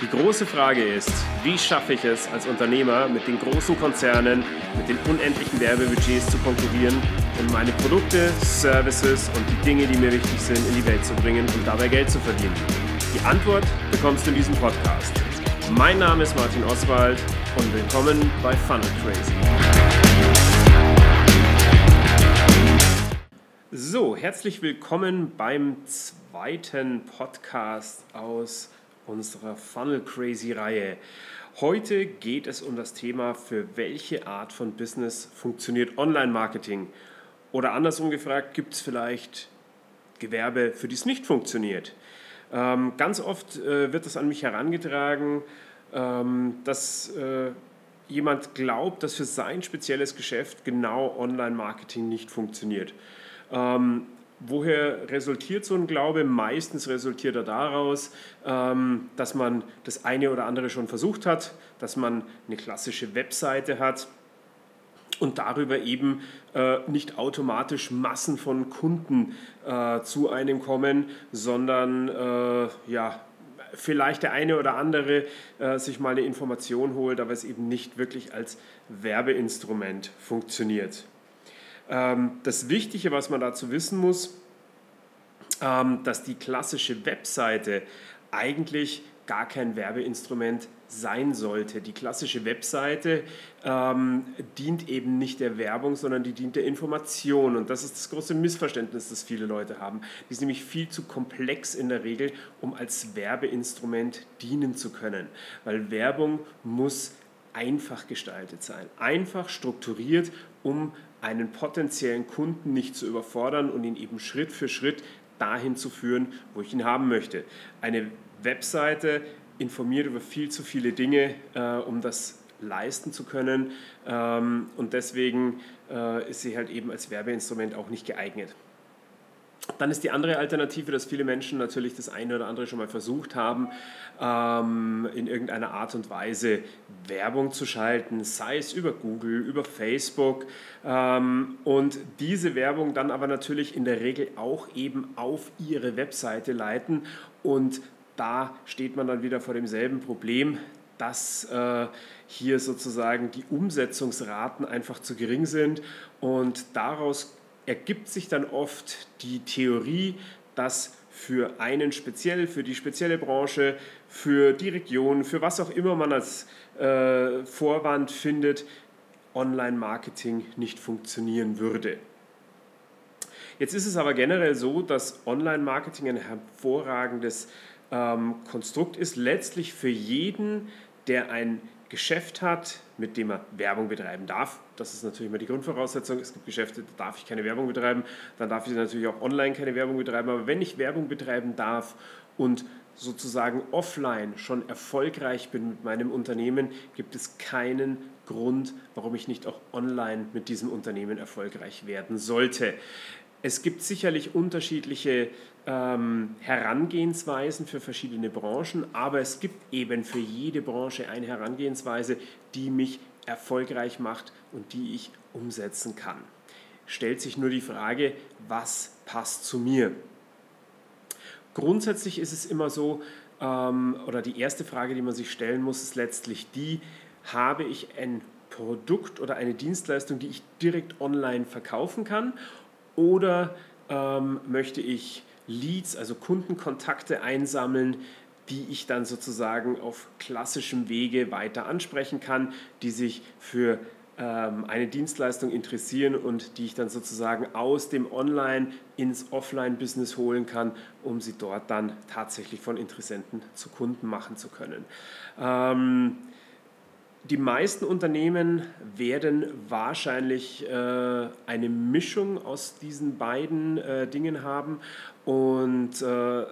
Die große Frage ist, wie schaffe ich es als Unternehmer mit den großen Konzernen, mit den unendlichen Werbebudgets zu konkurrieren und meine Produkte, Services und die Dinge, die mir wichtig sind, in die Welt zu bringen und dabei Geld zu verdienen? Die Antwort bekommst du in diesem Podcast. Mein Name ist Martin Oswald und willkommen bei Funnel Crazy. So, herzlich willkommen beim zweiten Podcast aus unserer Funnel Crazy Reihe. Heute geht es um das Thema, für welche Art von Business funktioniert Online-Marketing? Oder andersrum gefragt, gibt es vielleicht Gewerbe, für die es nicht funktioniert? Ähm, ganz oft äh, wird das an mich herangetragen, ähm, dass äh, jemand glaubt, dass für sein spezielles Geschäft genau Online-Marketing nicht funktioniert. Ähm, Woher resultiert so ein Glaube? Meistens resultiert er daraus, ähm, dass man das eine oder andere schon versucht hat, dass man eine klassische Webseite hat und darüber eben äh, nicht automatisch Massen von Kunden äh, zu einem kommen, sondern äh, ja, vielleicht der eine oder andere sich mal eine Information holt, aber es eben nicht wirklich als Werbeinstrument funktioniert. Ähm, das Wichtige, was man dazu wissen muss, ähm, dass die klassische Webseite eigentlich gar kein Werbeinstrument sein sollte. Die klassische Webseite ähm, dient eben nicht der Werbung, sondern die dient der Information. Und das ist das große Missverständnis, das viele Leute haben. Die ist nämlich viel zu komplex in der Regel, um als Werbeinstrument dienen zu können. Weil Werbung muss einfach gestaltet sein, einfach strukturiert, um einen potenziellen Kunden nicht zu überfordern und ihn eben Schritt für Schritt dahin zu führen, wo ich ihn haben möchte. Eine Webseite informiert über viel zu viele Dinge, äh, um das leisten zu können ähm, und deswegen äh, ist sie halt eben als Werbeinstrument auch nicht geeignet. Dann ist die andere Alternative, dass viele Menschen natürlich das eine oder andere schon mal versucht haben, ähm, in irgendeiner Art und Weise Werbung zu schalten, sei es über Google, über Facebook ähm, und diese Werbung dann aber natürlich in der Regel auch eben auf ihre Webseite leiten. Und da steht man dann wieder vor demselben Problem, dass äh, hier sozusagen die Umsetzungsraten einfach zu gering sind. Und daraus ergibt sich dann oft die Theorie, dass für einen speziell, für die spezielle Branche, für die Region, für was auch immer man als äh, Vorwand findet, Online-Marketing nicht funktionieren würde. Jetzt ist es aber generell so, dass Online-Marketing ein hervorragendes ähm, Konstrukt ist, letztlich für jeden, der ein Geschäft hat, mit dem er Werbung betreiben darf. Das ist natürlich immer die Grundvoraussetzung. Es gibt Geschäfte, da darf ich keine Werbung betreiben, dann darf ich natürlich auch online keine Werbung betreiben. Aber wenn ich Werbung betreiben darf und sozusagen offline schon erfolgreich bin mit meinem Unternehmen, gibt es keinen Grund, warum ich nicht auch online mit diesem Unternehmen erfolgreich werden sollte. Es gibt sicherlich unterschiedliche ähm, Herangehensweisen für verschiedene Branchen, aber es gibt eben für jede Branche eine Herangehensweise, die mich erfolgreich macht und die ich umsetzen kann. Stellt sich nur die Frage, was passt zu mir? Grundsätzlich ist es immer so, ähm, oder die erste Frage, die man sich stellen muss, ist letztlich die, habe ich ein Produkt oder eine Dienstleistung, die ich direkt online verkaufen kann oder ähm, möchte ich Leads, also Kundenkontakte einsammeln, die ich dann sozusagen auf klassischem Wege weiter ansprechen kann, die sich für ähm, eine Dienstleistung interessieren und die ich dann sozusagen aus dem Online ins Offline-Business holen kann, um sie dort dann tatsächlich von Interessenten zu Kunden machen zu können. Ähm, die meisten Unternehmen werden wahrscheinlich äh, eine Mischung aus diesen beiden äh, Dingen haben und äh,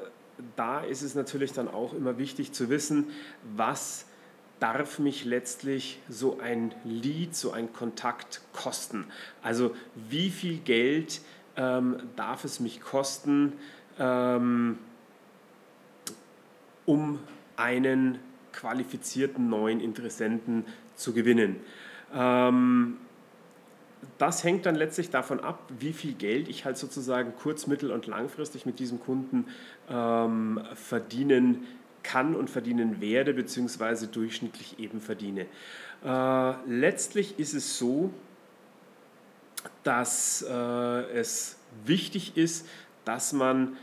da ist es natürlich dann auch immer wichtig zu wissen, was darf mich letztlich so ein Lead, so ein Kontakt kosten. Also wie viel Geld ähm, darf es mich kosten, ähm, um einen qualifizierten neuen Interessenten zu gewinnen. Ähm, das hängt dann letztlich davon ab, wie viel Geld ich halt sozusagen kurz-, mittel- und langfristig mit diesem Kunden ähm, verdienen kann und verdienen werde, beziehungsweise durchschnittlich eben verdiene. Äh, letztlich ist es so, dass äh, es wichtig ist, dass man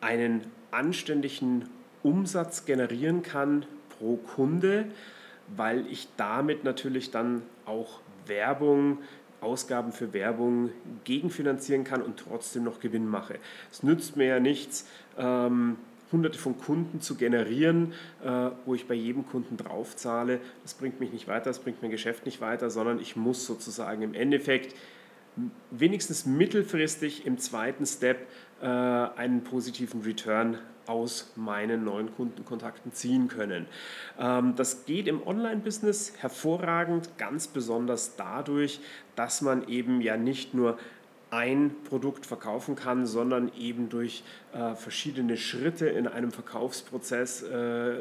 einen anständigen Umsatz generieren kann pro Kunde, weil ich damit natürlich dann auch Werbung, Ausgaben für Werbung gegenfinanzieren kann und trotzdem noch Gewinn mache. Es nützt mir ja nichts, ähm, hunderte von Kunden zu generieren, äh, wo ich bei jedem Kunden draufzahle. Das bringt mich nicht weiter, das bringt mein Geschäft nicht weiter, sondern ich muss sozusagen im Endeffekt wenigstens mittelfristig im zweiten Step äh, einen positiven Return aus meinen neuen Kundenkontakten ziehen können. Ähm, das geht im Online-Business hervorragend, ganz besonders dadurch, dass man eben ja nicht nur ein Produkt verkaufen kann, sondern eben durch äh, verschiedene Schritte in einem Verkaufsprozess äh,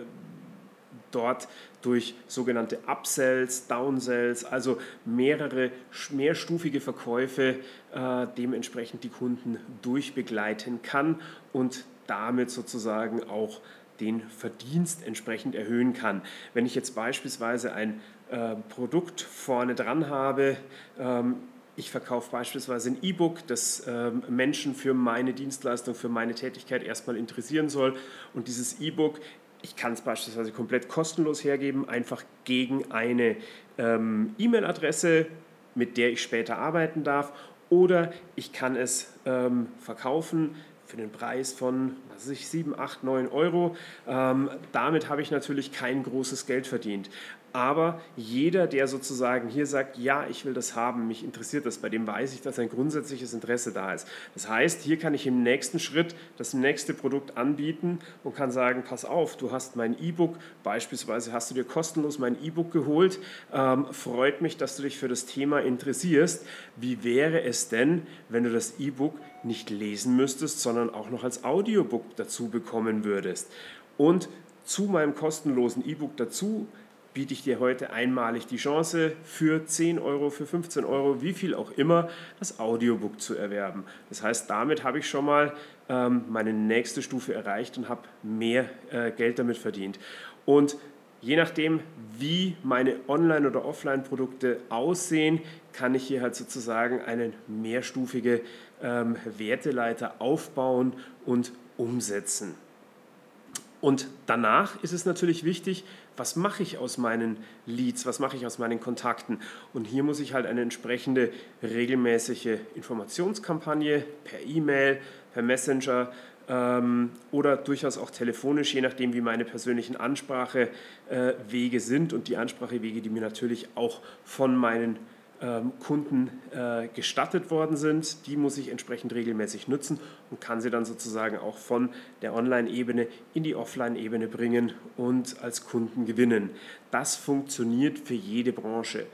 dort durch sogenannte Upsells, Downsells, also mehrere mehrstufige Verkäufe äh, dementsprechend die Kunden durchbegleiten kann und damit sozusagen auch den Verdienst entsprechend erhöhen kann. Wenn ich jetzt beispielsweise ein äh, Produkt vorne dran habe, ähm, ich verkaufe beispielsweise ein E-Book, das ähm, Menschen für meine Dienstleistung, für meine Tätigkeit erstmal interessieren soll. Und dieses E-Book, ich kann es beispielsweise komplett kostenlos hergeben, einfach gegen eine ähm, E-Mail-Adresse, mit der ich später arbeiten darf. Oder ich kann es ähm, verkaufen für den Preis von was weiß ich, 7, 8, 9 Euro. Ähm, damit habe ich natürlich kein großes Geld verdient. Aber jeder, der sozusagen hier sagt, ja, ich will das haben, mich interessiert das, bei dem weiß ich, dass ein grundsätzliches Interesse da ist. Das heißt, hier kann ich im nächsten Schritt das nächste Produkt anbieten und kann sagen, pass auf, du hast mein E-Book, beispielsweise hast du dir kostenlos mein E-Book geholt, ähm, freut mich, dass du dich für das Thema interessierst. Wie wäre es denn, wenn du das E-Book nicht lesen müsstest, sondern auch noch als Audiobook dazu bekommen würdest? Und zu meinem kostenlosen E-Book dazu biete ich dir heute einmalig die Chance, für 10 Euro, für 15 Euro, wie viel auch immer, das Audiobook zu erwerben. Das heißt, damit habe ich schon mal ähm, meine nächste Stufe erreicht und habe mehr äh, Geld damit verdient. Und je nachdem, wie meine Online- oder Offline-Produkte aussehen, kann ich hier halt sozusagen eine mehrstufige ähm, Werteleiter aufbauen und umsetzen. Und danach ist es natürlich wichtig, was mache ich aus meinen Leads, was mache ich aus meinen Kontakten. Und hier muss ich halt eine entsprechende regelmäßige Informationskampagne per E-Mail, per Messenger ähm, oder durchaus auch telefonisch, je nachdem, wie meine persönlichen Ansprachewege äh, sind und die Ansprachewege, die mir natürlich auch von meinen Kunden äh, gestattet worden sind. Die muss ich entsprechend regelmäßig nutzen und kann sie dann sozusagen auch von der Online-Ebene in die Offline-Ebene bringen und als Kunden gewinnen. Das funktioniert für jede Branche.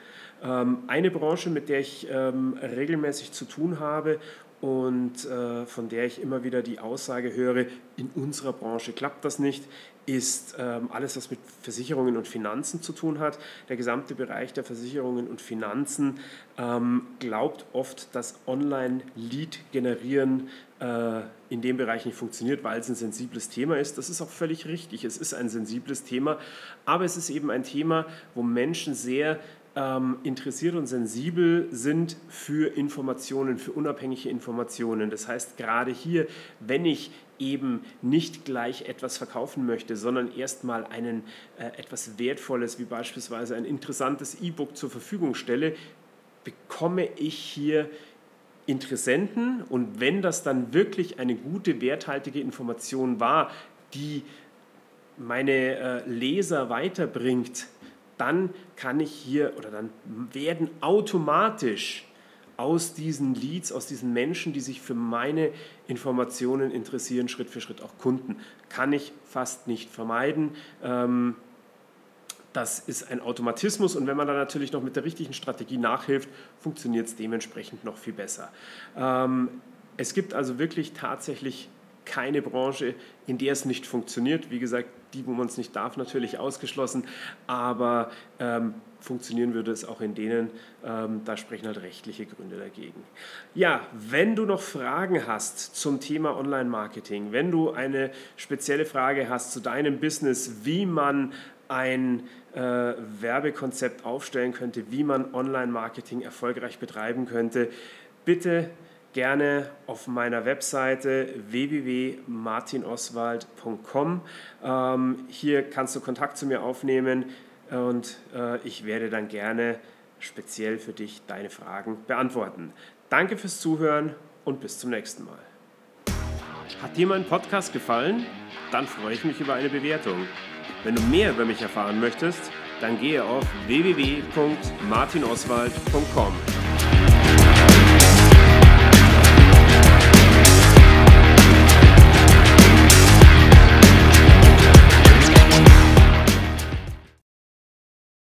Ähm, eine Branche, mit der ich ähm, regelmäßig zu tun habe und äh, von der ich immer wieder die Aussage höre, in unserer Branche klappt das nicht, ist ähm, alles, was mit Versicherungen und Finanzen zu tun hat. Der gesamte Bereich der Versicherungen und Finanzen ähm, glaubt oft, dass Online-Lead generieren äh, in dem Bereich nicht funktioniert, weil es ein sensibles Thema ist. Das ist auch völlig richtig. Es ist ein sensibles Thema, aber es ist eben ein Thema, wo Menschen sehr ähm, interessiert und sensibel sind für Informationen, für unabhängige Informationen. Das heißt, gerade hier, wenn ich eben nicht gleich etwas verkaufen möchte, sondern erstmal äh, etwas Wertvolles, wie beispielsweise ein interessantes E-Book zur Verfügung stelle, bekomme ich hier Interessenten und wenn das dann wirklich eine gute, werthaltige Information war, die meine äh, Leser weiterbringt, dann kann ich hier oder dann werden automatisch aus diesen Leads, aus diesen Menschen, die sich für meine Informationen interessieren, Schritt für Schritt auch Kunden. Kann ich fast nicht vermeiden. Ähm, das ist ein Automatismus und wenn man dann natürlich noch mit der richtigen Strategie nachhilft, funktioniert es dementsprechend noch viel besser. Ähm, es gibt also wirklich tatsächlich keine Branche, in der es nicht funktioniert. Wie gesagt, die, wo man es nicht darf, natürlich ausgeschlossen, aber ähm, funktionieren würde es auch in denen, ähm, da sprechen halt rechtliche Gründe dagegen. Ja, wenn du noch Fragen hast zum Thema Online-Marketing, wenn du eine spezielle Frage hast zu deinem Business, wie man ein äh, Werbekonzept aufstellen könnte, wie man Online-Marketing erfolgreich betreiben könnte, bitte gerne auf meiner Webseite www.martinoswald.com. Ähm, hier kannst du Kontakt zu mir aufnehmen und äh, ich werde dann gerne speziell für dich deine Fragen beantworten. Danke fürs Zuhören und bis zum nächsten Mal. Hat dir mein Podcast gefallen? Dann freue ich mich über eine Bewertung. Wenn du mehr über mich erfahren möchtest, dann gehe auf www.martinoswald.com.